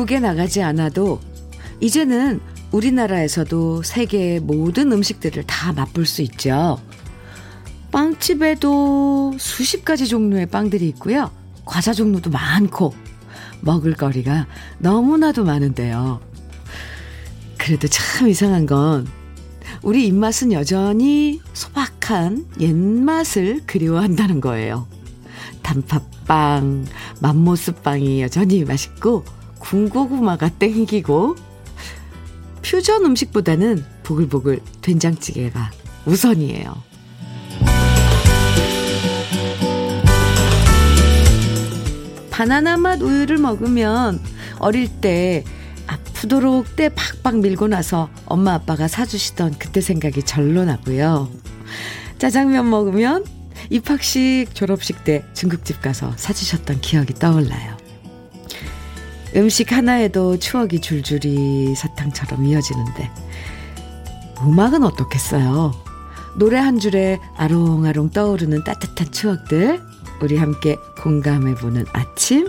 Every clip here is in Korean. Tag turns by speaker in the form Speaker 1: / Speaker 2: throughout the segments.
Speaker 1: 외국에 나가지 않아도 이제는 우리나라에서도 세계의 모든 음식들을 다 맛볼 수 있죠. 빵집에도 수십 가지 종류의 빵들이 있고요. 과자 종류도 많고 먹을 거리가 너무나도 많은데요. 그래도 참 이상한 건 우리 입맛은 여전히 소박한 옛맛을 그리워한다는 거예요. 단팥빵, 맘모스빵이 여전히 맛있고 군고구마가 땡기고 퓨전 음식보다는 보글보글 된장찌개가 우선이에요. 바나나 맛 우유를 먹으면 어릴 때 아프도록 때 팍팍 밀고 나서 엄마 아빠가 사주시던 그때 생각이 절로 나고요. 짜장면 먹으면 입학식 졸업식 때 중국집 가서 사주셨던 기억이 떠올라요. 음식 하나에도 추억이 줄줄이 사탕처럼 이어지는데 음악은 어떻겠어요? 노래 한 줄에 아롱아롱 떠오르는 따뜻한 추억들 우리 함께 공감해보는 아침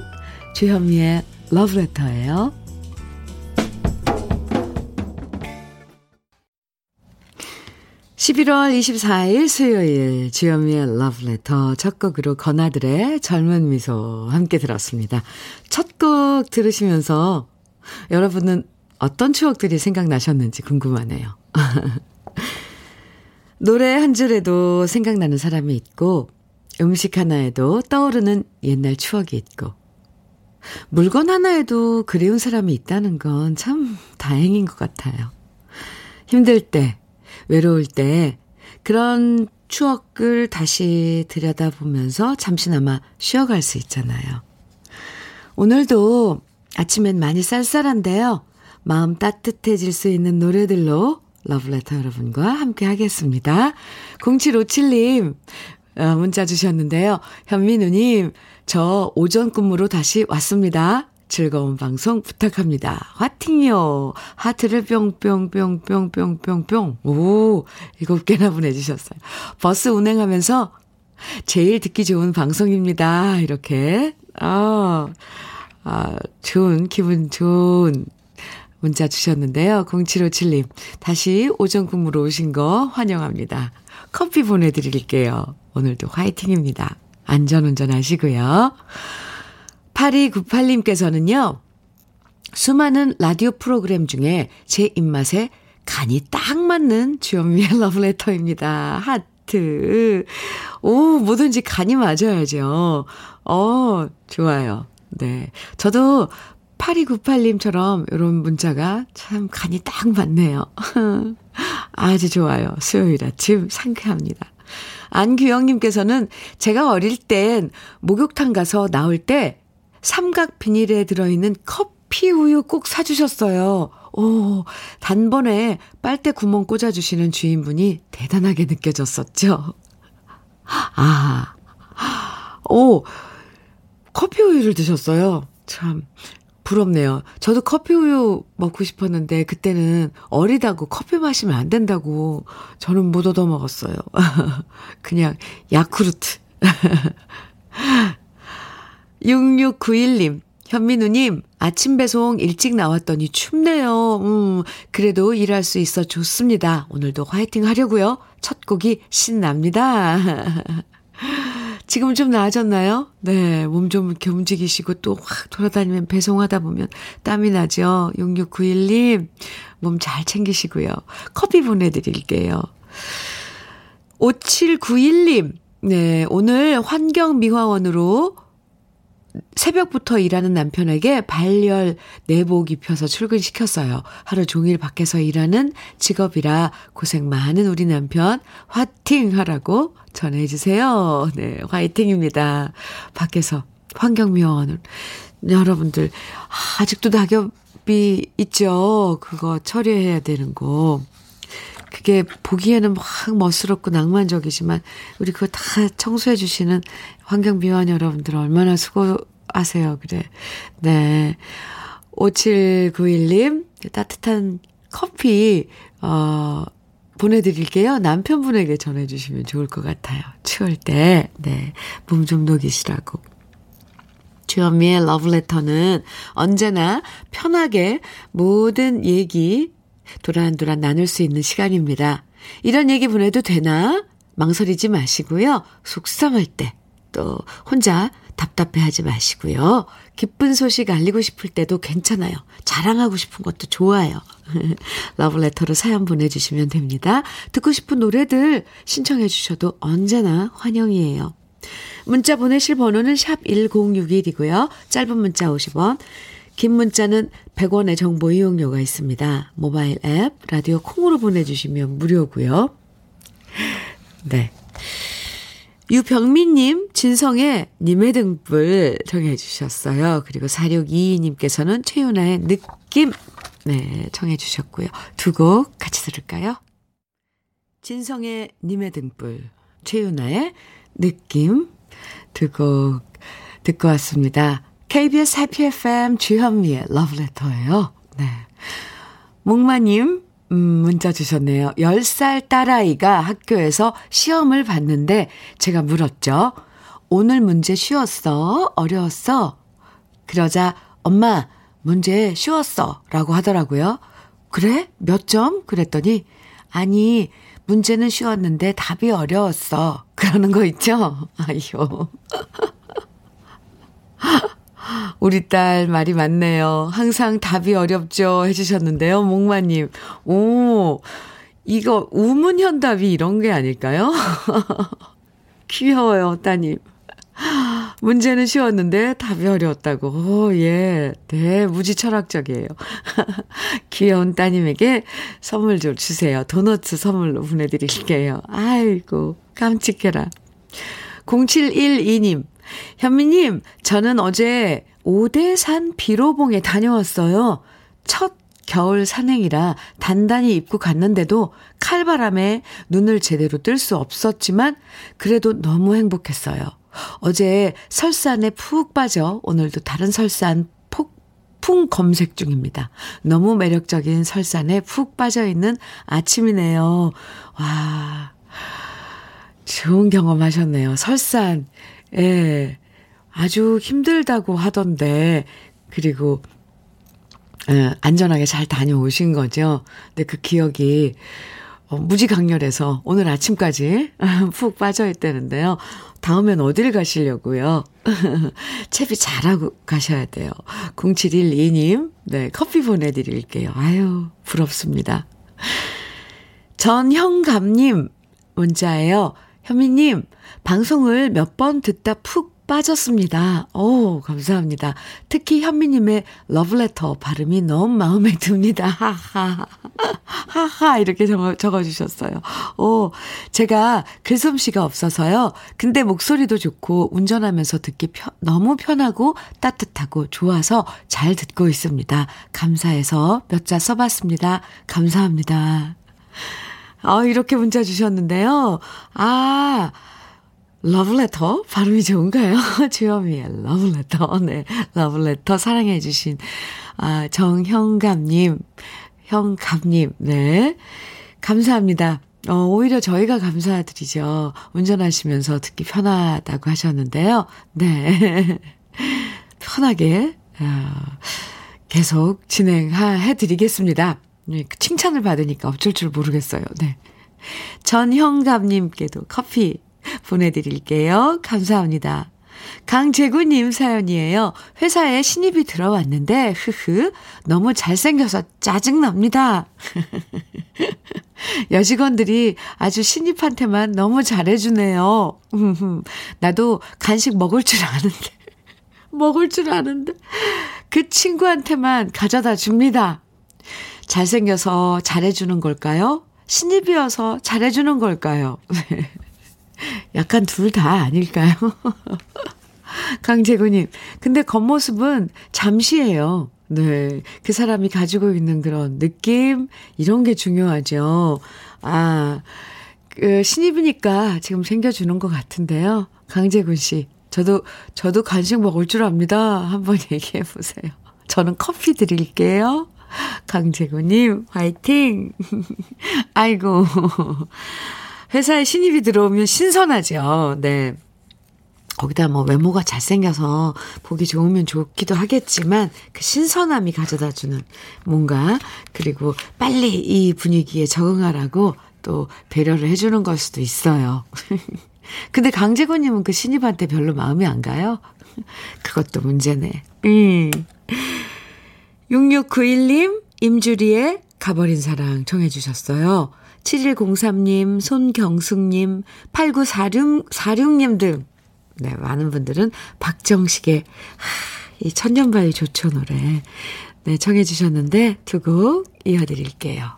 Speaker 1: 주현미의 러브레터예요. 11월 24일 수요일 주현미의 러브레터 첫 곡으로 건아들의 젊은 미소 함께 들었습니다. 첫 곡 들으시면서 여러분은 어떤 추억들이 생각나셨는지 궁금하네요. 노래 한 줄에도 생각나는 사람이 있고 음식 하나에도 떠오르는 옛날 추억이 있고 물건 하나에도 그리운 사람이 있다는 건 참 다행인 것 같아요. 힘들 때 외로울 때 그런 추억을 다시 들여다보면서 잠시나마 쉬어갈 수 있잖아요. 오늘도 아침엔 많이 쌀쌀한데요. 마음 따뜻해질 수 있는 노래들로 러브레터 여러분과 함께 하겠습니다. 0757님, 어, 문자 주셨는데요. 현민우님, 저 오전 근무로 다시 왔습니다. 즐거운 방송 부탁합니다. 화팅요. 하트를 뿅뿅뿅뿅뿅뿅뿅. 오, 일곱 개나 보내주셨어요. 버스 운행하면서 제일 듣기 좋은 방송입니다. 이렇게. 아, 아, 좋은, 기분 좋은 문자 주셨는데요. 0757님. 다시 오전 근무로 오신 거 환영합니다. 커피 보내드릴게요. 오늘도 화이팅입니다. 안전운전 하시고요. 8298님께서는요, 수많은 라디오 프로그램 중에 제 입맛에 간이 딱 맞는 주현미의 러브레터입니다. 하트. 오, 뭐든지 간이 맞아야죠. 어, 좋아요. 네. 저도 8298님처럼 이런 문자가 참 간이 딱 맞네요. 아주 좋아요. 수요일 아침 상쾌합니다. 안규영님께서는 제가 어릴 땐 목욕탕 가서 나올 때 삼각 비닐에 들어있는 커피 우유 꼭 사주셨어요. 오, 단번에 빨대 구멍 꽂아주시는 주인분이 대단하게 느껴졌었죠. 아, 오, 커피 우유를 드셨어요. 참, 부럽네요. 저도 커피 우유 먹고 싶었는데, 그때는 어리다고 커피 마시면 안 된다고 저는 못 얻어 먹었어요. 그냥 야쿠르트. 6691님, 현민우님, 아침 배송 일찍 나왔더니 춥네요. 음, 그래도 일할 수 있어 좋습니다. 오늘도 화이팅 하려고요. 첫 곡이 신납니다. 지금 좀 나아졌나요? 네, 몸 좀 이렇게 움직이시고 또 확 돌아다니면 배송하다 보면 땀이 나죠. 6691님, 몸 잘 챙기시고요. 커피 보내드릴게요. 5791님, 네, 오늘 환경미화원으로 새벽부터 일하는 남편에게 발열 내복 입혀서 출근시켰어요. 하루 종일 밖에서 일하는 직업이라 고생 많은 우리 남편 화팅 하라고 전해주세요. 네, 화이팅입니다. 밖에서 환경미화원을 여러분들 아직도 낙엽이 있죠. 그거 처리해야 되는 거. 그게 보기에는 막 멋스럽고 낭만적이지만 우리 그거 다 청소해 주시는 환경미화원 여러분들 얼마나 수고하세요. 그래. 네. 5791님 따뜻한 커피 어 보내드릴게요. 남편분에게 전해주시면 좋을 것 같아요. 추울 때, 네. 몸 좀 녹이시라고. 주현미의 러브레터는 언제나 편하게 모든 얘기 도란도란 나눌 수 있는 시간입니다. 이런 얘기 보내도 되나? 망설이지 마시고요. 속상할 때, 또 혼자 답답해 하지 마시고요. 기쁜 소식 알리고 싶을 때도 괜찮아요. 자랑하고 싶은 것도 좋아요. 러브레터로 사연 보내주시면 됩니다. 듣고 싶은 노래들 신청해 주셔도 언제나 환영이에요. 문자 보내실 번호는 샵 1061이고요. 짧은 문자 50원, 긴 문자는 100원의 정보 이용료가 있습니다. 모바일 앱, 라디오 콩으로 보내주시면 무료고요. 네. 유병민님, 진성의 님의 등불 정해 주셨어요. 그리고 4622님께서는 최윤아의 느낌, 네, 청해 주셨고요. 두 곡 같이 들을까요? 진성의 님의 등불, 최윤아의 느낌, 두 곡 듣고 왔습니다. KBS 해피 FM 주현미의 러브레터예요. 네. 목마님, 음, 문자 주셨네요. 10살 딸아이가 학교에서 시험을 봤는데 제가 물었죠. 오늘 문제 쉬웠어? 어려웠어? 그러자 엄마, 문제 쉬웠어. 라고 하더라고요. 그래? 몇 점? 그랬더니, 아니, 문제는 쉬웠는데 답이 어려웠어. 그러는 거 있죠? 아이요. 우리 딸 말이 맞네요. 항상 답이 어렵죠. 해주셨는데요. 목마님. 오, 이거 우문현답이 이런 게 아닐까요? 귀여워요, 따님. 문제는 쉬웠는데 답이 어려웠다고. 오, 예. 네, 무지 철학적이에요. 귀여운 따님에게 선물 좀 주세요. 도너츠 선물로 보내드릴게요. 아이고, 깜찍해라. 0712님, 현미님, 저는 어제 오대산 비로봉에 다녀왔어요. 첫 겨울 산행이라 단단히 입고 갔는데도 칼바람에 눈을 제대로 뜰 수 없었지만 그래도 너무 행복했어요. 어제 설산에 푹 빠져 오늘도 다른 설산 폭풍 검색 중입니다. 너무 매력적인 설산에 푹 빠져 있는 아침이네요. 와. 좋은 경험 하셨네요. 설산. 예. 아주 힘들다고 하던데, 그리고, 예, 안전하게 잘 다녀오신 거죠. 근데 그 기억이, 어, 무지 강렬해서 오늘 아침까지 푹 빠져 있다는데요. 다음엔 어딜 가시려고요? 채비 잘하고 가셔야 돼요. 0712님, 네, 커피 보내드릴게요. 아유, 부럽습니다. 전형감님, 문자예요. 현미님, 방송을 몇 번 듣다 푹 빠졌습니다. 오, 감사합니다. 특히 현미님의 러브레터 발음이 너무 마음에 듭니다. 하하. 하하. 이렇게 적어, 적어 주셨어요. 오, 제가 글솜씨가 없어서요. 근데 목소리도 좋고 운전하면서 듣기 편, 너무 편하고 따뜻하고 좋아서 잘 듣고 있습니다. 감사해서 몇 자 써봤습니다. 감사합니다. 아, 이렇게 문자 주셨는데요. 아, 러브레터? 발음이 좋은가요? 주현미의 러브레터. 네. 러브레터 사랑해주신, 아, 정형감님, 형감님, 네. 감사합니다. 어, 오히려 저희가 감사드리죠. 운전하시면서 듣기 편하다고 하셨는데요. 네. 편하게, 어, 계속 진행해 드리겠습니다. 네, 칭찬을 받으니까 어쩔 줄 모르겠어요. 네. 전형감님께도 커피 보내드릴게요. 감사합니다. 강재구님 사연이에요. 회사에 신입이 들어왔는데, 흐흐, 너무 잘생겨서 짜증납니다. 여직원들이 아주 신입한테만 너무 잘해주네요. 나도 간식 먹을 줄 아는데, 먹을 줄 아는데, 그 친구한테만 가져다 줍니다. 잘생겨서 잘해주는 걸까요? 신입이어서 잘해주는 걸까요? 약간 둘 다 아닐까요? 강재구님. 근데 겉모습은 잠시예요. 네. 그 사람이 가지고 있는 그런 느낌, 이런 게 중요하죠. 아, 그, 신입이니까 지금 챙겨주는 것 같은데요. 강재군 씨. 저도, 저도 간식 먹을 줄 압니다. 한번 얘기해 보세요. 저는 커피 드릴게요. 강재구님, 화이팅! 아이고. 회사에 신입이 들어오면 신선하죠. 네. 거기다 뭐 외모가 잘생겨서 보기 좋으면 좋기도 하겠지만 그 신선함이 가져다 주는 뭔가 그리고 빨리 이 분위기에 적응하라고 또 배려를 해주는 걸 수도 있어요. 근데 강재권님은 그 신입한테 별로 마음이 안 가요? 그것도 문제네. 음. 6691님, 임주리의 가버린 사랑 청해주셨어요. 7103님, 손경숙님, 8946님 등, 네, 많은 분들은 박정식의, 하, 이 천년바위 조초 노래, 네, 청해주셨는데, 두 곡 이어드릴게요.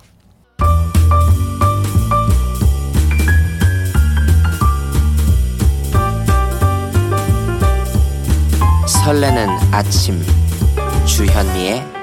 Speaker 2: 설레는 아침 주현미의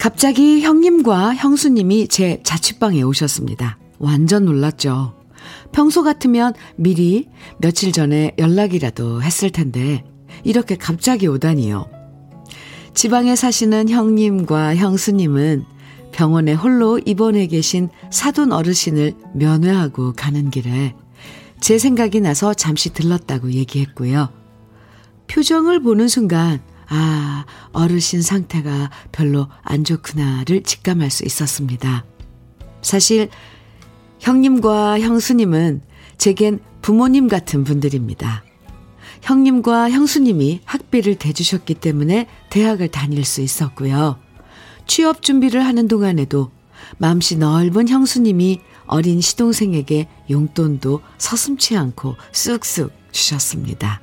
Speaker 1: 갑자기 형님과 형수님이 제 자취방에 오셨습니다. 완전 놀랐죠. 평소 같으면 미리 며칠 전에 연락이라도 했을 텐데, 이렇게 갑자기 오다니요. 지방에 사시는 형님과 형수님은 병원에 홀로 입원해 계신 사돈 어르신을 면회하고 가는 길에 제 생각이 나서 잠시 들렀다고 얘기했고요. 표정을 보는 순간 아, 어르신 상태가 별로 안 좋구나를 직감할 수 있었습니다. 사실 형님과 형수님은 제겐 부모님 같은 분들입니다. 형님과 형수님이 학비를 대주셨기 때문에 대학을 다닐 수 있었고요. 취업 준비를 하는 동안에도 맘씨 넓은 형수님이 어린 시동생에게 용돈도 서슴치 않고 쑥쑥 주셨습니다.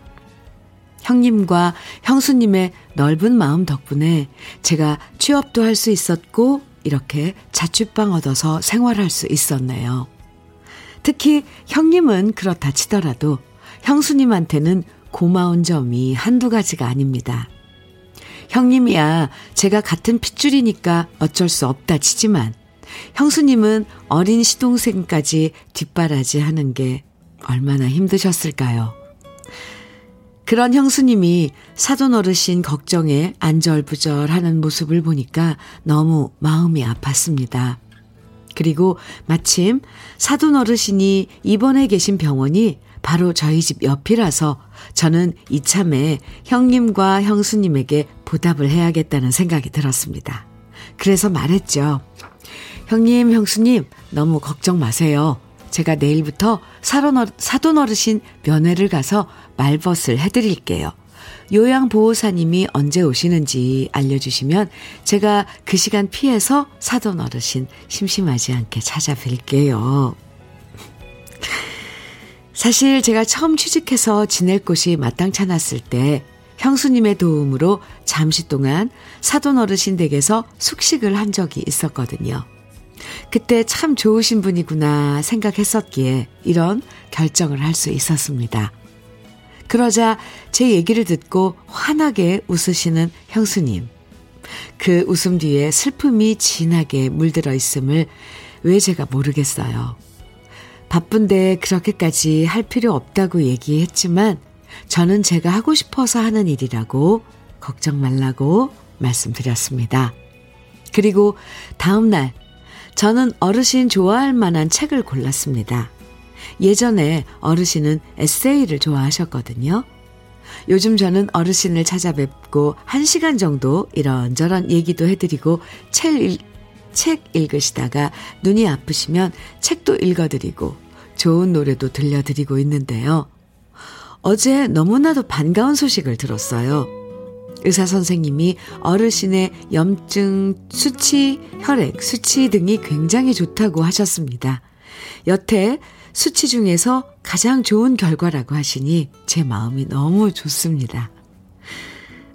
Speaker 1: 형님과 형수님의 넓은 마음 덕분에 제가 취업도 할 수 있었고 이렇게 자취방 얻어서 생활할 수 있었네요. 특히 형님은 그렇다 치더라도 형수님한테는 고마운 점이 한두 가지가 아닙니다. 형님이야 제가 같은 핏줄이니까 어쩔 수 없다 치지만 형수님은 어린 시동생까지 뒷바라지 하는 게 얼마나 힘드셨을까요? 그런 형수님이 사돈 어르신 걱정에 안절부절 하는 모습을 보니까 너무 마음이 아팠습니다. 그리고 마침 사돈 어르신이 입원해 계신 병원이 바로 저희 집 옆이라서 저는 이참에 형님과 형수님에게 보답을 해야겠다는 생각이 들었습니다. 그래서 말했죠. 형님, 형수님, 너무 걱정 마세요. 제가 내일부터 사돈 어르신 면회를 가서 말벗을 해드릴게요. 요양보호사님이 언제 오시는지 알려주시면 제가 그 시간 피해서 사돈 어르신 심심하지 않게 찾아뵐게요. 사실 제가 처음 취직해서 지낼 곳이 마땅찮았을 때 형수님의 도움으로 잠시 동안 사돈 어르신 댁에서 숙식을 한 적이 있었거든요. 그때 참 좋으신 분이구나 생각했었기에 이런 결정을 할 수 있었습니다. 그러자 제 얘기를 듣고 환하게 웃으시는 형수님. 그 웃음 뒤에 슬픔이 진하게 물들어 있음을 왜 제가 모르겠어요. 바쁜데 그렇게까지 할 필요 없다고 얘기했지만 저는 제가 하고 싶어서 하는 일이라고 걱정 말라고 말씀드렸습니다. 그리고 다음날 저는 어르신 좋아할 만한 책을 골랐습니다. 예전에 어르신은 에세이를 좋아하셨거든요. 요즘 저는 어르신을 찾아뵙고 한 시간 정도 이런저런 얘기도 해드리고 책, 읽, 책 읽으시다가 눈이 아프시면 책도 읽어드리고 좋은 노래도 들려드리고 있는데요. 어제 너무나도 반가운 소식을 들었어요. 의사 선생님이 어르신의 염증 수치, 혈액 수치 등이 굉장히 좋다고 하셨습니다. 여태 수치 중에서 가장 좋은 결과라고 하시니 제 마음이 너무 좋습니다.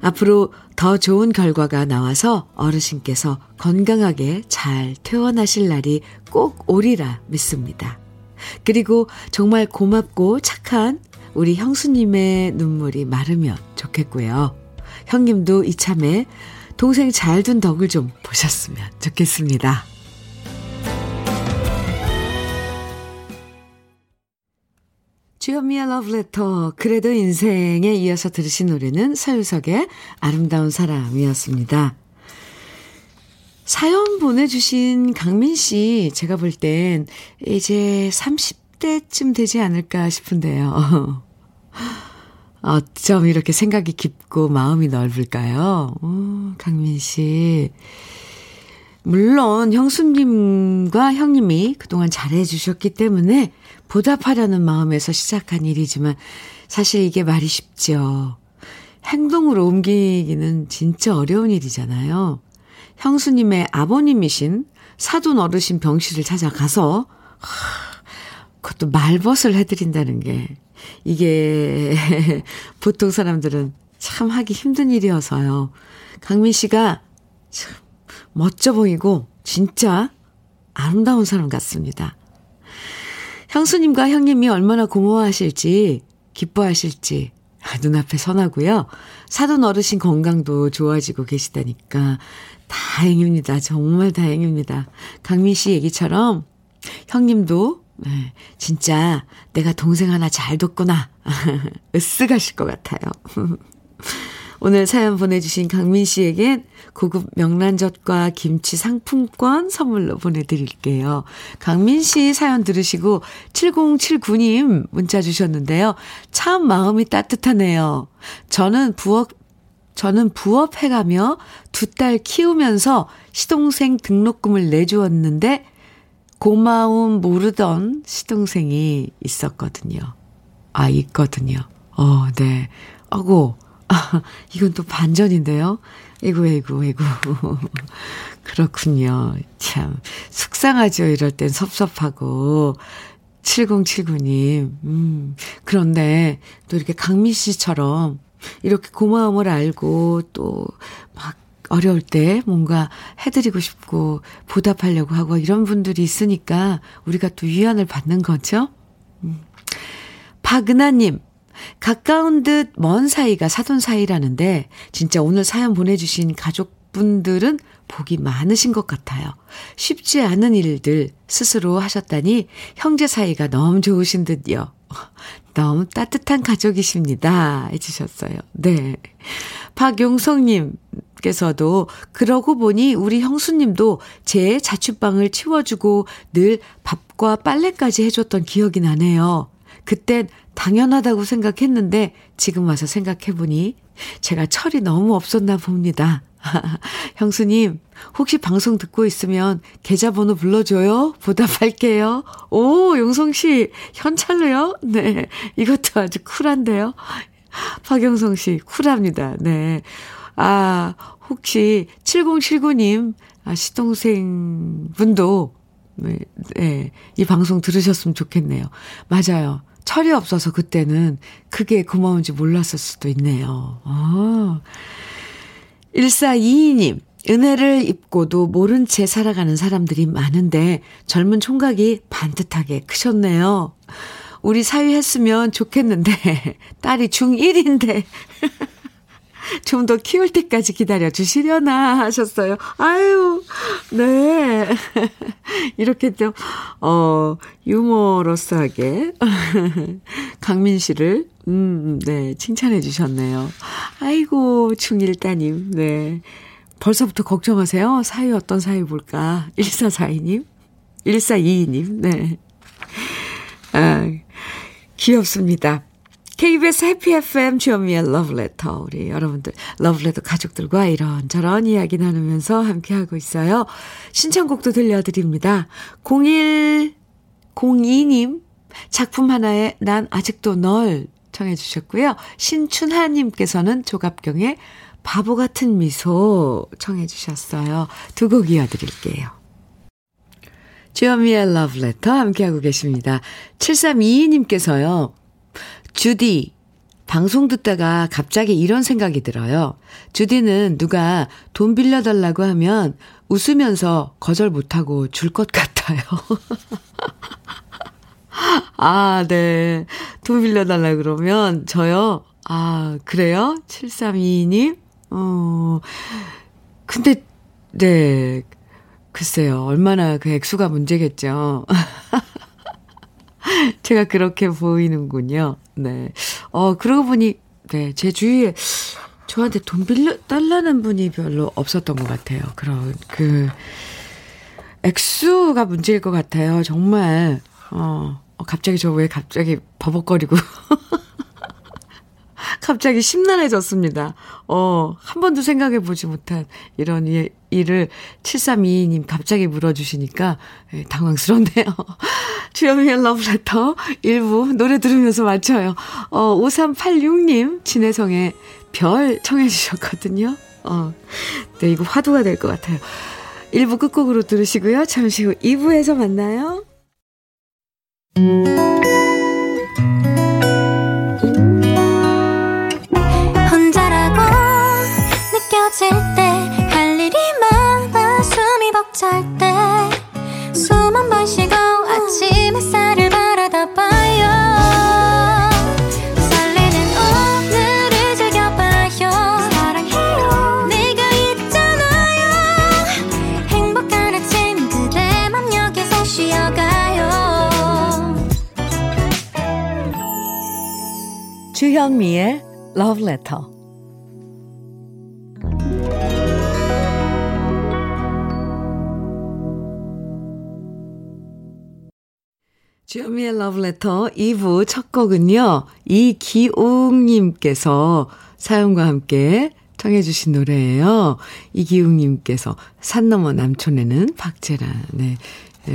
Speaker 1: 앞으로 더 좋은 결과가 나와서 어르신께서 건강하게 잘 퇴원하실 날이 꼭 오리라 믿습니다. 그리고 정말 고맙고 착한 우리 형수님의 눈물이 마르면 좋겠고요. 형님도 이참에 동생 잘 둔 덕을 좀 보셨으면 좋겠습니다. 주현미의 러브레터 그래도 인생에 이어서 들으신 노래는 서유석의 아름다운 사람이었습니다. 사연 보내주신 강민 씨, 제가 볼 땐 이제 30대쯤 되지 않을까 싶은데요. 어쩜 이렇게 생각이 깊고 마음이 넓을까요? 오, 강민 씨. 물론 형수님과 형님이 그동안 잘해주셨기 때문에 보답하려는 마음에서 시작한 일이지만 사실 이게 말이 쉽죠. 행동으로 옮기기는 진짜 어려운 일이잖아요. 형수님의 아버님이신 사돈 어르신 병실을 찾아가서 그것도 말벗을 해드린다는 게 이게 보통 사람들은 참 하기 힘든 일이어서요. 강민 씨가 참 멋져 보이고 진짜 아름다운 사람 같습니다. 형수님과 형님이 얼마나 고마워하실지 기뻐하실지 눈앞에 선하고요. 사돈 어르신 건강도 좋아지고 계시다니까 다행입니다. 정말 다행입니다. 강민 씨 얘기처럼 형님도 네, 진짜 내가 동생 하나 잘 뒀구나. 으쓱하실 것 같아요. 오늘 사연 보내주신 강민 씨에겐 고급 명란젓과 김치 상품권 선물로 보내드릴게요. 강민 씨 사연 들으시고 7079님 문자 주셨는데요. 참 마음이 따뜻하네요. 저는 부엌 저는 부업해가며 두 딸 키우면서 시동생 등록금을 내주었는데 고마움 모르던 시동생이 있었거든요. 아, 있거든요. 어, 네. 어고, 아, 이건 또 반전인데요. 에구, 에구, 에구. 그렇군요. 참, 속상하죠. 이럴 땐 섭섭하고. 7079님, 음, 그런데 또 이렇게 강미 씨처럼 이렇게 고마움을 알고 또 막 어려울 때 뭔가 해드리고 싶고 보답하려고 하고 이런 분들이 있으니까 우리가 또 위안을 받는 거죠. 음. 박은하님, 가까운 듯 먼 사이가 사돈 사이라는데 진짜 오늘 사연 보내주신 가족분들은 복이 많으신 것 같아요. 쉽지 않은 일들 스스로 하셨다니 형제 사이가 너무 좋으신 듯요. 너무 따뜻한 가족이십니다. 해주셨어요. 네. 박용성님께서도 그러고 보니 우리 형수님도 제 자취방을 치워주고 늘 밥과 빨래까지 해줬던 기억이 나네요. 그땐 당연하다고 생각했는데 지금 와서 생각해보니 제가 철이 너무 없었나 봅니다. 형수님, 혹시 방송 듣고 있으면 계좌번호 불러줘요? 보답할게요. 오, 용성씨, 현찰로요? 네. 이것도 아주 쿨한데요? 박영성 씨, 쿨합니다. 네. 아, 혹시 7079님, 아, 시동생 분도, 네, 네, 이 방송 들으셨으면 좋겠네요. 맞아요. 철이 없어서 그때는 그게 고마운지 몰랐을 수도 있네요. 아. 1422님, 은혜를 입고도 모른 채 살아가는 사람들이 많은데 젊은 총각이 반듯하게 크셨네요. 우리 사위했으면 좋겠는데 딸이 중1인데 좀 더 키울 때까지 기다려 주시려나 하셨어요. 아유, 네. 이렇게 좀, 어, 유머러스하게 강민 씨를, 음, 네, 칭찬해 주셨네요. 아이고, 중1 따님, 네. 벌써부터 걱정하세요. 사위 어떤 사위 볼까? 1442님? 1422님, 네. 아, 귀엽습니다. KBS 해피 FM 주현미의 러브레터. 우리 여러분들, 러브레터 가족들과 이런저런 이야기 나누면서 함께하고 있어요. 신청곡도 들려드립니다. 0102님, 작품 하나에 난 아직도 널 청해 주셨고요. 신춘하님께서는 조갑경의 바보 같은 미소 청해 주셨어요. 두 곡 이어드릴게요. 주현미의 러브레터 함께하고 계십니다. 7322님께서요. 주디, 방송 듣다가 갑자기 이런 생각이 들어요. 주디는 누가 돈 빌려달라고 하면 웃으면서 거절 못하고 줄 것 같아요. 아, 네. 돈 빌려달라 그러면 저요. 아, 그래요? 7322님? 어, 근데, 네. 글쎄요. 얼마나 그 액수가 문제겠죠. 제가 그렇게 보이는군요. 네. 어, 그러고 보니, 네. 제 주위에 저한테 돈 빌려 달라는 분이 별로 없었던 것 같아요. 그런, 그, 액수가 문제일 것 같아요. 정말, 어, 어 갑자기 저 왜 갑자기 버벅거리고. 갑자기 심란해졌습니다. 어, 한 번도 생각해 보지 못한 이런 일, 일을 7322님 갑자기 물어주시니까 예, 당황스럽네요. 주현미의 러브레터 일부 노래 들으면서 맞춰요. 어, 5386님, 진혜성의 별 청해 주셨거든요. 어, 네, 이거 화두가 될 것 같아요. 1부 끝곡으로 들으시고요. 잠시 후 2부에서 만나요. 혼자라고 느껴질 때 할 일이 많아 숨이 벅찰 때 주현미의 Love Letter. 주현미의 Love Letter 2부 첫 곡은요, 이기웅님께서 사연과 함께 청해 주신 노래예요. 이기웅님께서 산 넘어 남촌에는 박재란, 네.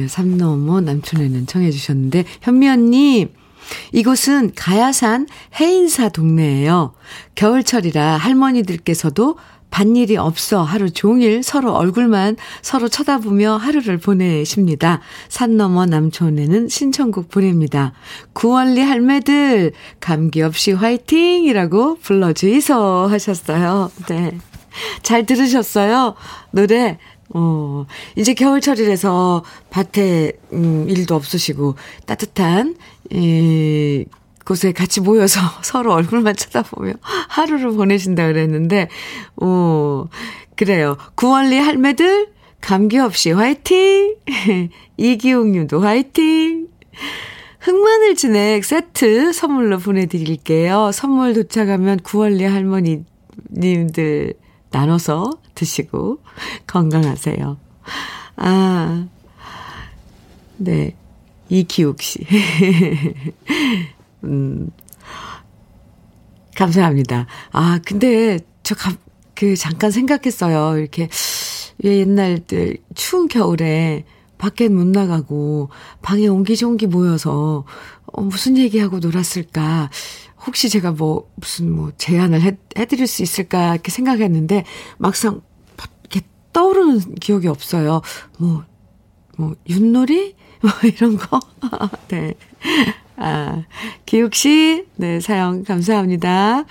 Speaker 1: 산 넘어 남촌에는 청해 주셨는데, 현미 언님, 이곳은 가야산 해인사 동네예요. 겨울철이라 할머니들께서도 밭일이 없어 하루 종일 서로 얼굴만 서로 쳐다보며 하루를 보내십니다. 산 너머 남촌에는 신청곡 보냅니다. 구원리 할매들 감기 없이 화이팅이라고 불러주이소 하셨어요. 네. 잘 들으셨어요? 노래 어, 이제 겨울철이라서 밭에, 음, 일도 없으시고, 따뜻한, 이, 곳에 같이 모여서 서로 얼굴만 쳐다보며 하루를 보내신다 그랬는데, 어, 그래요. 구원리 할매들, 감기 없이 화이팅! 이기웅 님도 화이팅! 흑마늘 진액 세트 선물로 보내드릴게요. 선물 도착하면 구원리 할머니 님들 나눠서 드시고 건강하세요. 아, 네. 이기욱 씨. 음, 감사합니다. 아, 근데 저 가, 그 잠깐 생각했어요. 이렇게 왜 옛날들 추운 겨울에 밖에 못 나가고 방에 옹기종기 모여서 어, 무슨 얘기하고 놀았을까. 혹시 제가 뭐 무슨 뭐 제안을 해, 해드릴 수 있을까 이렇게 생각했는데 막상 이렇게 떠오르는 기억이 없어요. 뭐, 뭐, 윷놀이? 뭐 이런 거. 네. 아, 기욱 씨, 네, 사연 감사합니다.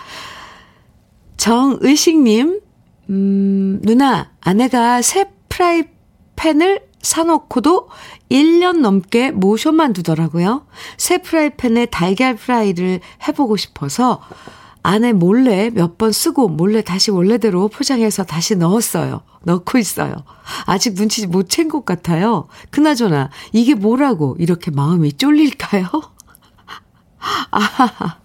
Speaker 1: 정의식님, 음, 누나, 아내가 새 프라이팬을 사놓고도 1년 넘게 모셔만 두더라고요. 새 프라이팬에 달걀 프라이를 해보고 싶어서 아내 몰래 몇 번 쓰고 몰래 다시 원래대로 포장해서 다시 넣었어요. 넣고 있어요. 아직 눈치 못 챈 것 같아요. 그나저나 이게 뭐라고 이렇게 마음이 쫄릴까요? 아,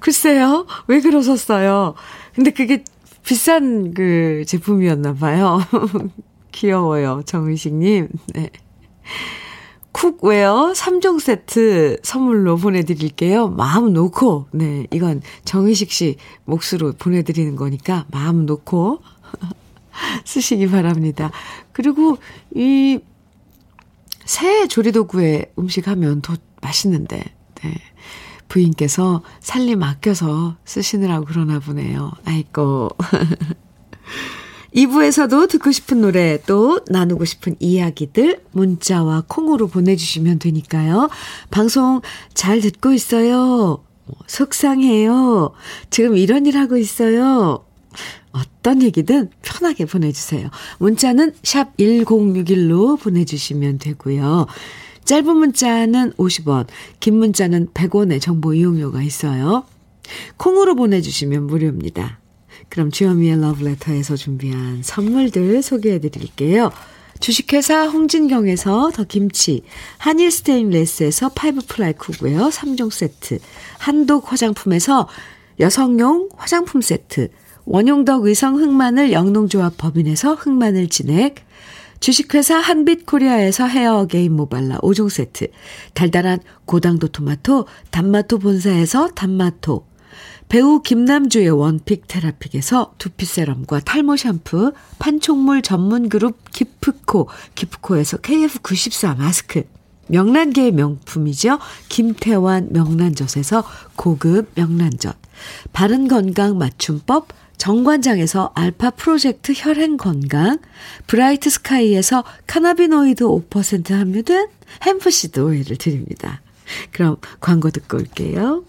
Speaker 1: 글쎄요. 왜 그러셨어요? 근데 그게 비싼 그 제품이었나 봐요. 귀여워요. 정의식님. 네. cookware 3종 세트 선물로 보내드릴게요. 마음 놓고, 네, 이건 정희식 씨 몫으로 보내드리는 거니까 마음 놓고 쓰시기 바랍니다. 그리고 이 새 조리도구에 음식 하면 더 맛있는데, 네. 부인께서 살림 아껴서 쓰시느라고 그러나 보네요. 아이고. 2부에서도 듣고 싶은 노래 또 나누고 싶은 이야기들 문자와 콩으로 보내주시면 되니까요. 방송 잘 듣고 있어요. 속상해요. 지금 이런 일 하고 있어요. 어떤 얘기든 편하게 보내주세요. 문자는 샵 1061로 보내주시면 되고요. 짧은 문자는 50원, 긴 문자는 100원의 정보 이용료가 있어요. 콩으로 보내주시면 무료입니다. 그럼 주현미의 러브레터에서 준비한 선물들 소개해 드릴게요. 주식회사 홍진경에서 더 김치, 한일 스테인레스에서 five ply cookware 3종 세트, 한독 화장품에서 여성용 화장품 세트, 원용덕 의성 흑마늘 영농조합 법인에서 흑마늘 진액, 주식회사 한빛코리아에서 헤어 게임 모발라 5종 세트, 달달한 고당도 토마토, 단마토 본사에서 단마토, 배우 김남주의 원픽 테라픽에서 두피 세럼과 탈모 샴푸, 판촉물 전문 그룹 기프코, 기프코에서 KF94 마스크, 명란계의 명품이죠. 김태환 명란젓에서 고급 명란젓, 바른 건강 맞춤법, 정관장에서 알파 프로젝트 혈행 건강, 브라이트 스카이에서 카나비노이드 5% 함유된 햄프시드 오일을 드립니다. 그럼 광고 듣고 올게요.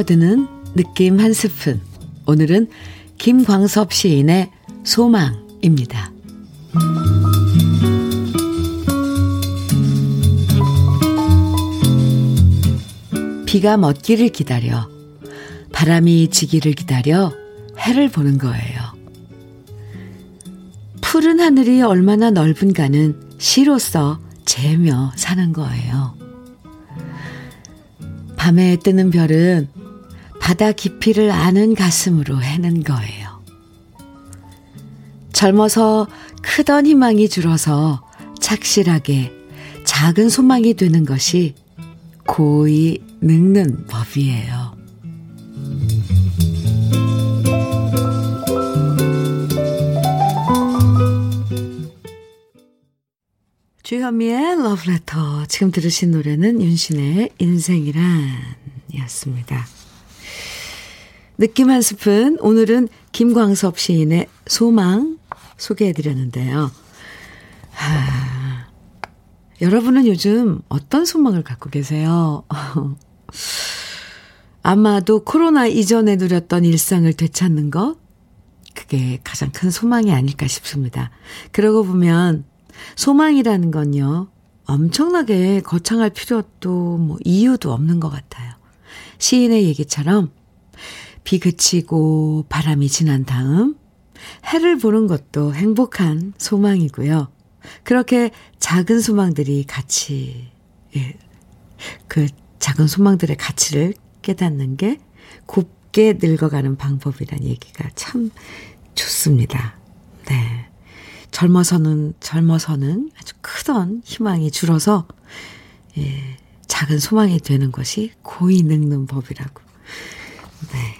Speaker 1: 스며드는 느낌 한 스푼. 오늘은 김광섭 시인의 소망입니다. 비가 멎기를 기다려 바람이 지기를 기다려 해를 보는 거예요. 푸른 하늘이 얼마나 넓은가는 시로서 재며 사는 거예요. 밤에 뜨는 별은 바다 깊이를 아는 가슴으로 해는 거예요. 젊어서 크던 희망이 줄어서 착실하게 작은 소망이 되는 것이 고이 늙는 법이에요. 주현미의 러브레터. 지금 들으신 노래는 윤신의 인생이란 이었습니다. 느낌 한 스푼. 오늘은 김광섭 시인의 소망 소개해 드렸는데요. 하, 여러분은 요즘 어떤 소망을 갖고 계세요? 아마도 코로나 이전에 누렸던 일상을 되찾는 것? 그게 가장 큰 소망이 아닐까 싶습니다. 그러고 보면 소망이라는 건요, 엄청나게 거창할 필요도 뭐 이유도 없는 것 같아요. 시인의 얘기처럼 비 그치고 바람이 지난 다음 해를 보는 것도 행복한 소망이고요. 그렇게 작은 소망들이 같이, 예, 그 작은 소망들의 가치를 깨닫는 게 곱게 늙어가는 방법이란 얘기가 참 좋습니다. 네. 젊어서는, 젊어서는 아주 크던 희망이 줄어서, 예, 작은 소망이 되는 것이 고이 늙는 법이라고. 네.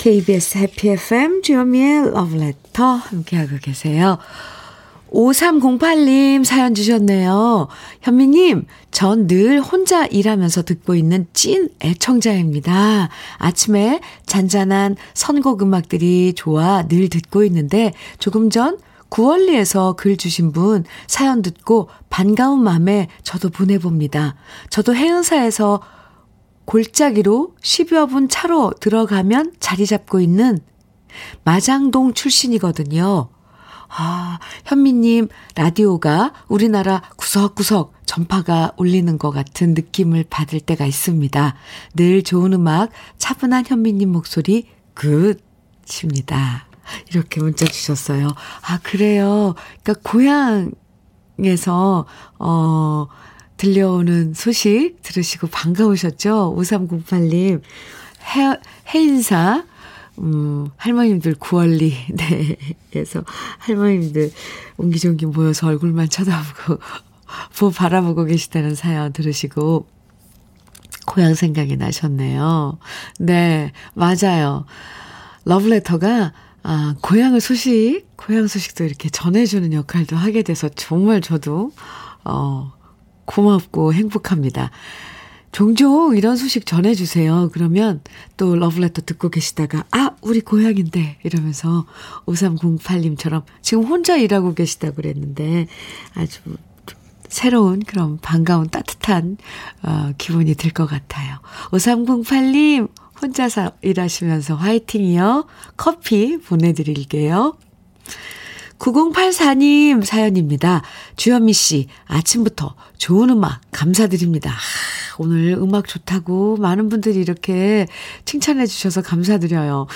Speaker 1: KBS 해피 FM 주현미의 러브레터 함께하고 계세요. 5308님 사연 주셨네요. 현미님, 전 늘 혼자 일하면서 듣고 있는 찐 애청자입니다. 아침에 잔잔한 선곡 음악들이 좋아 늘 듣고 있는데 조금 전 구월리에서 글 주신 분 사연 듣고 반가운 마음에 저도 보내봅니다. 저도 해운사에서 골짜기로 10여 분 차로 들어가면 자리 잡고 있는 마장동 출신이거든요. 아, 현미님, 라디오가 우리나라 구석구석 전파가 울리는 것 같은 느낌을 받을 때가 있습니다. 늘 좋은 음악, 차분한 현미님 목소리, 굿입니다. 이렇게 문자 주셨어요. 아, 그래요. 그러니까 고향에서, 어, 들려오는 소식 들으시고 반가우셨죠? 5308님. 해, 해인사, 음, 할머님들 구월리, 네. 그래서 할머님들 옹기종기 모여서 얼굴만 쳐다보고, 보 바라보고 계시다는 사연 들으시고, 고향 생각이 나셨네요. 네, 맞아요. 러브레터가 아, 고향의 소식, 고향 소식도 이렇게 전해주는 역할도 하게 돼서 정말 저도, 어, 고맙고 행복합니다. 종종 이런 소식 전해주세요. 그러면 또 러브레터 듣고 계시다가, 아, 우리 고향인데, 이러면서 5308님처럼 지금 혼자 일하고 계시다고 그랬는데, 아주 새로운 그런 반가운 따뜻한, 어, 기분이 들 것 같아요. 5308님, 혼자서 일하시면서 화이팅이요. 커피 보내드릴게요. 9084님 사연입니다. 주현미 씨, 아침부터 좋은 음악 감사드립니다. 아, 오늘 음악 좋다고 많은 분들이 이렇게 칭찬해 주셔서 감사드려요.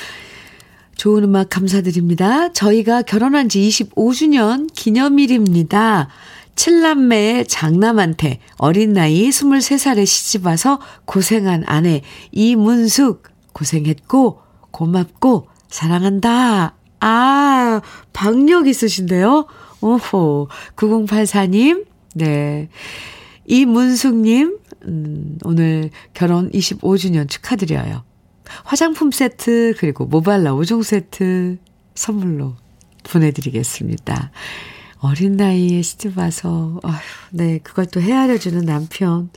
Speaker 1: 좋은 음악 감사드립니다. 저희가 결혼한 지 25주년 기념일입니다. 칠남매의 장남한테 어린 나이 23살에 시집와서 고생한 아내 이문숙 고생했고 고맙고 사랑한다. 아, 박력 있으신데요? 오호. 9084님, 네. 이문숙님, 음, 오늘 결혼 25주년 축하드려요. 화장품 세트, 그리고 모발라 5종 세트 선물로 보내드리겠습니다. 어린 나이에 시집 와서, 아휴, 네, 그걸 또 헤아려주는 남편.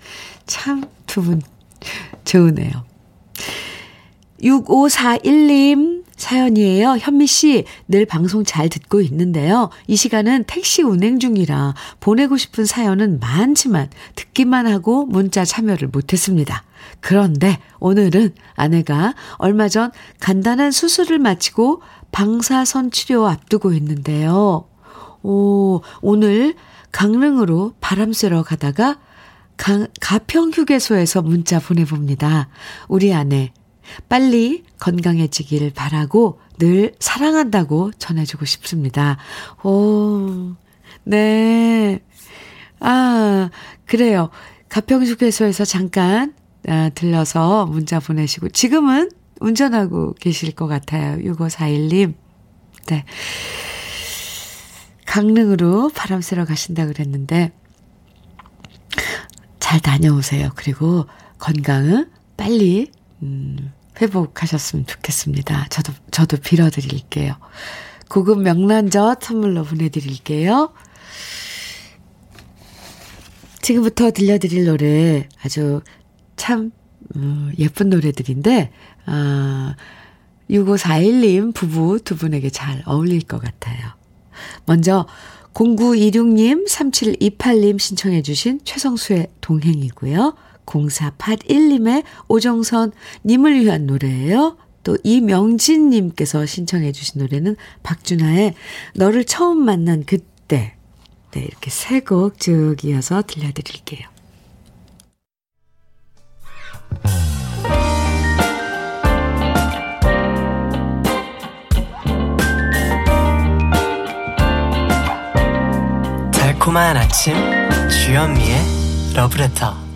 Speaker 1: 참, 두 분, 좋으네요. 6541님 사연이에요. 현미 씨, 늘 방송 잘 듣고 있는데요. 이 시간은 택시 운행 중이라 보내고 싶은 사연은 많지만 듣기만 하고 문자 참여를 못했습니다. 그런데 오늘은 아내가 얼마 전 간단한 수술을 마치고 방사선 치료 앞두고 있는데요. 오, 오늘 강릉으로 바람 쐬러 가다가 강, 가평 휴게소에서 문자 보내봅니다. 우리 아내, 빨리 건강해지길 바라고 늘 사랑한다고 전해주고 싶습니다. 오, 네. 아, 그래요. 가평휴게소에서 잠깐 아, 들러서 문자 보내시고, 지금은 운전하고 계실 것 같아요. 6541님. 네. 강릉으로 바람 쐬러 가신다 그랬는데, 잘 다녀오세요. 그리고 건강은 빨리, 음, 회복하셨으면 좋겠습니다. 저도, 저도 빌어드릴게요. 고급 명란젓 선물로 보내드릴게요. 지금부터 들려드릴 노래 아주 참, 음, 예쁜 노래들인데, 아, 6541님 부부 두 분에게 잘 어울릴 것 같아요. 먼저 0926님, 3728님 신청해 주신 최성수의 동행이고요. 0481님의 오정선 님을 위한 노래예요. 또 이명진 님께서 신청해 주신 노래는 박준하의 너를 처음 만난 그때. 네, 이렇게 세 곡 쭉 이어서 들려드릴게요.
Speaker 3: 달콤한 아침 주현미의 러브레터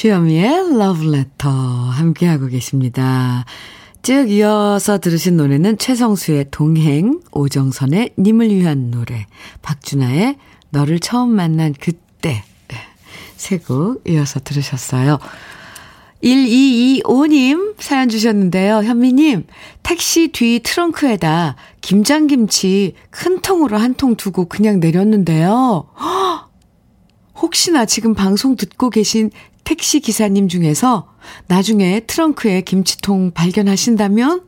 Speaker 1: 주현미의 러브레터 함께하고 계십니다. 쭉 이어서 들으신 노래는 최성수의 동행, 오정선의 님을 위한 노래, 박준하의 너를 처음 만난 그때 세곡 이어서 들으셨어요. 1225님 사연 주셨는데요. 현미님, 택시 뒤 트렁크에다 김장김치 큰 통으로 한 통 두고 그냥 내렸는데요. 혹시나 지금 방송 듣고 계신 택시 기사님 중에서 나중에 트렁크에 김치통 발견하신다면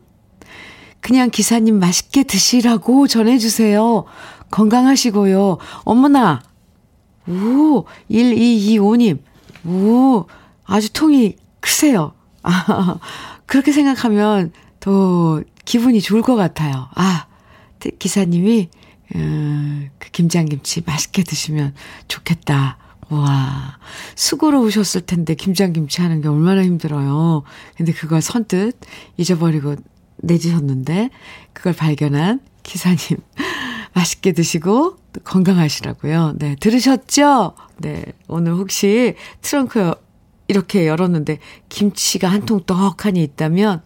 Speaker 1: 그냥 기사님 맛있게 드시라고 전해주세요. 건강하시고요. 어머나, 오, 1225님, 오, 아주 통이 크세요. 아, 그렇게 생각하면 더 기분이 좋을 것 같아요. 아, 기사님이, 음, 그 김장김치 맛있게 드시면 좋겠다. 와, 수고로우셨을 텐데, 김장김치 하는 게 얼마나 힘들어요. 근데 그걸 선뜻 잊어버리고 내주셨는데, 그걸 발견한 기사님, 맛있게 드시고, 건강하시라고요. 네, 들으셨죠? 네, 오늘 혹시 트렁크 이렇게 열었는데 김치가 한 통 떡하니 있다면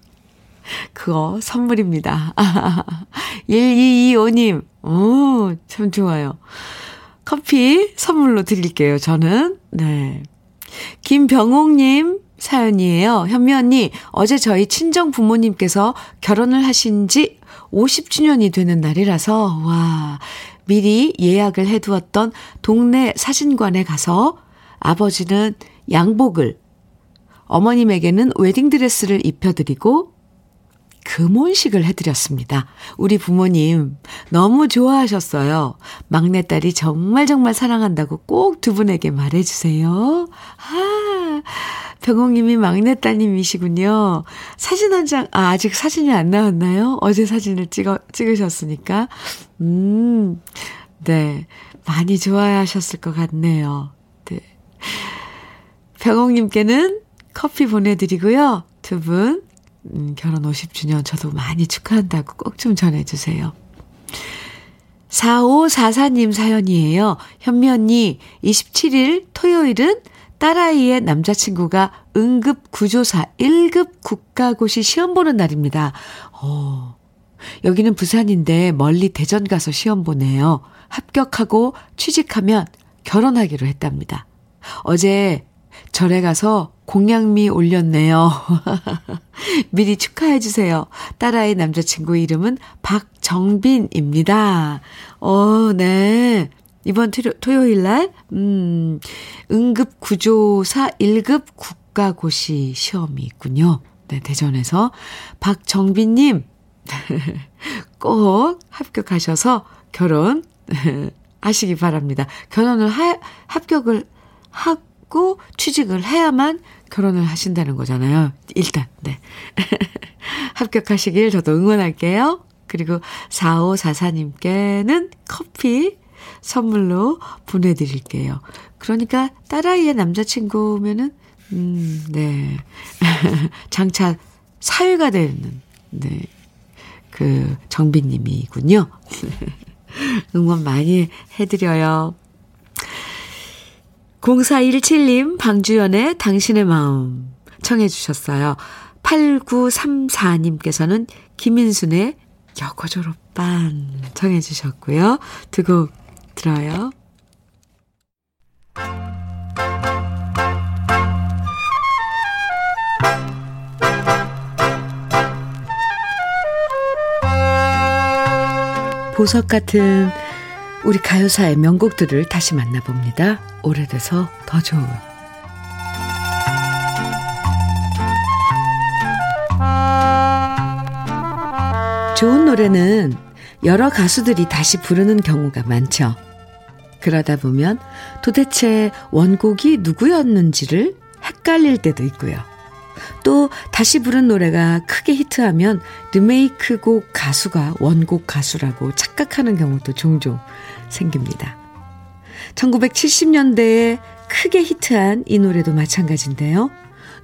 Speaker 1: 그거 선물입니다. 1225님, 오, 참 좋아요. 커피 선물로 드릴게요, 저는. 네. 김병옥님, 사연이에요. 현미 언니, 어제 저희 친정 부모님께서 결혼을 하신 지 50주년이 되는 날이라서, 와, 미리 예약을 해두었던 동네 사진관에 가서 아버지는 양복을, 어머님에게는 웨딩드레스를 입혀드리고 금혼식을 해드렸습니다. 우리 부모님 너무 좋아하셨어요. 막내딸이 정말 정말 사랑한다고 꼭 두 분에게 말해주세요. 아, 병옥님이 막내딸님이시군요. 사진 한 장, 아, 아직 사진이 안 나왔나요? 어제 사진을 찍어, 찍으셨으니까. 음, 네. 많이 좋아하셨을 것 같네요. 네. 병옥님께는 커피 보내드리고요. 두 분, 음, 결혼 50주년 저도 많이 축하한다고 꼭 좀 전해주세요. 4544님 사연이에요. 현미 언니, 27일 토요일은 딸아이의 남자친구가 응급구조사 1급 국가고시 시험 보는 날입니다. 어, 여기는 부산인데 멀리 대전 가서 시험 보네요. 합격하고 취직하면 결혼하기로 했답니다. 어제 절에 가서 공양미 올렸네요. 미리 축하해 주세요. 딸아이 남자친구 이름은 박정빈입니다. 어, 네. 이번 토요일 날, 음, 응급구조사 1급 국가고시 시험이 있군요. 네, 대전에서. 박정빈님, 꼭 합격하셔서 결혼 하시기 바랍니다. 결혼을 하, 합격을 하 고 취직을 해야만 결혼을 하신다는 거잖아요. 일단, 네. 합격하시길 저도 응원할게요. 그리고 4544님께는 커피 선물로 보내드릴게요. 그러니까 딸아이의 남자친구면은, 음, 네. 장차 사회가 되는, 네. 그 정비님이군요. 응원 많이 해드려요. 0417님, 방주연의 당신의 마음 청해 주셨어요. 8934님께서는 김인순의 여고 졸업반 청해 주셨고요. 두 곡 들어요. 보석 같은 우리 가요사의 명곡들을 다시 만나봅니다. 오래돼서 더 좋은. 좋은 노래는 여러 가수들이 다시 부르는 경우가 많죠. 그러다 보면 도대체 원곡이 누구였는지를 헷갈릴 때도 있고요. 또 다시 부른 노래가 크게 히트하면 리메이크 곡 가수가 원곡 가수라고 착각하는 경우도 종종 생깁니다. 1970년대에 크게 히트한 이 노래도 마찬가지인데요.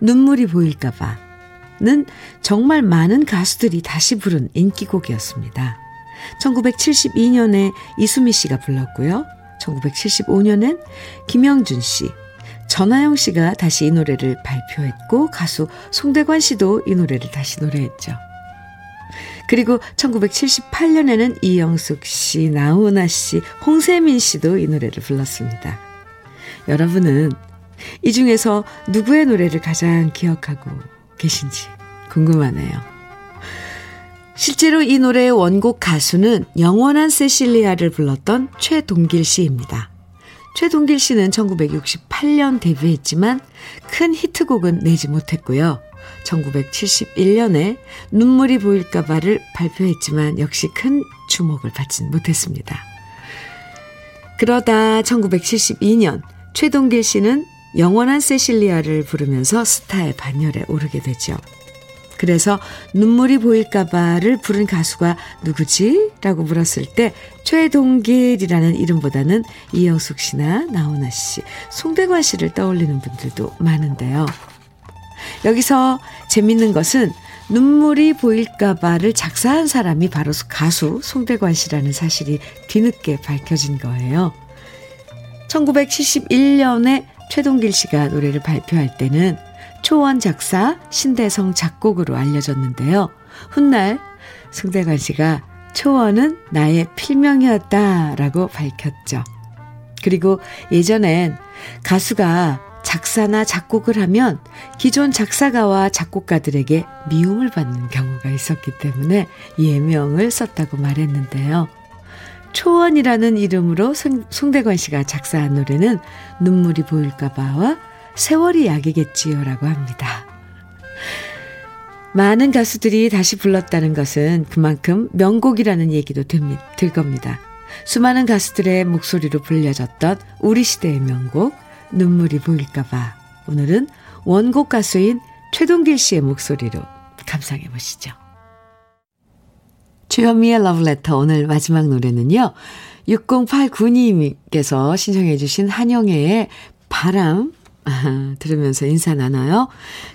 Speaker 1: 눈물이 보일까봐는 정말 많은 가수들이 다시 부른 인기곡이었습니다. 1972년에 이수미 씨가 불렀고요. 1975년엔 김영준 씨, 전하영 씨가 다시 이 노래를 발표했고 가수 송대관 씨도 이 노래를 다시 노래했죠. 그리고 1978년에는 이영숙 씨, 나훈아 씨, 홍세민 씨도 이 노래를 불렀습니다. 여러분은 이 중에서 누구의 노래를 가장 기억하고 계신지 궁금하네요. 실제로 이 노래의 원곡 가수는 영원한 세실리아를 불렀던 최동길 씨입니다. 최동길 씨는 1968년 데뷔했지만 큰 히트곡은 내지 못했고요. 1971년에 눈물이 보일까봐를 발표했지만 역시 큰 주목을 받진 못했습니다. 그러다 1972년 최동길 씨는 영원한 세실리아를 부르면서 스타의 반열에 오르게 되죠. 그래서 눈물이 보일까봐를 부른 가수가 누구지? 라고 물었을 때 최동길이라는 이름보다는 이영숙 씨나 나훈아 씨, 송대관 씨를 떠올리는 분들도 많은데요. 여기서 재밌는 것은 눈물이 보일까봐를 작사한 사람이 바로 가수 송대관 씨라는 사실이 뒤늦게 밝혀진 거예요. 1971년에 최동길 씨가 노래를 발표할 때는 초원 작사, 신대성 작곡으로 알려졌는데요. 훗날 승대관 씨가 초원은 나의 필명이었다라고 밝혔죠. 그리고 예전엔 가수가 작사나 작곡을 하면 기존 작사가와 작곡가들에게 미움을 받는 경우가 있었기 때문에 예명을 썼다고 말했는데요. 초원이라는 이름으로 송, 송대관 씨가 작사한 노래는 눈물이 보일까봐와 세월이 약이겠지요라고 합니다. 많은 가수들이 다시 불렀다는 것은 그만큼 명곡이라는 얘기도 들 겁니다. 수많은 가수들의 목소리로 불려졌던 우리 시대의 명곡 눈물이 보일까봐 오늘은 원곡 가수인 최동길 씨의 목소리로 감상해 보시죠. 주현미의 러브레터 오늘 마지막 노래는요. 6089님께서 신청해 주신 한영애의 바람 아, 들으면서 인사 나눠요.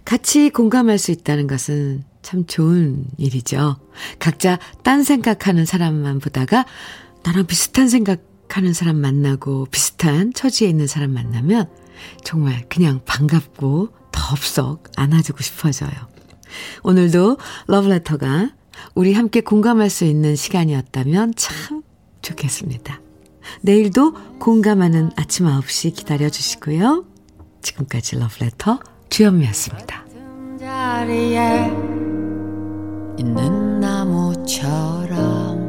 Speaker 1: 같이 공감할 수 있다는 것은 참 좋은 일이죠. 각자 딴 생각하는 사람만 보다가 나랑 비슷한 생각하는 사람 만나고 비슷한 처지에 있는 사람 만나면 정말 그냥 반갑고 덥석 안아주고 싶어져요. 오늘도 러브레터가 우리 함께 공감할 수 있는 시간이었다면 참 좋겠습니다. 내일도 공감하는 아침 9시 기다려 주시고요. 지금까지 러브레터 주현미였습니다.
Speaker 4: 있는 나무처럼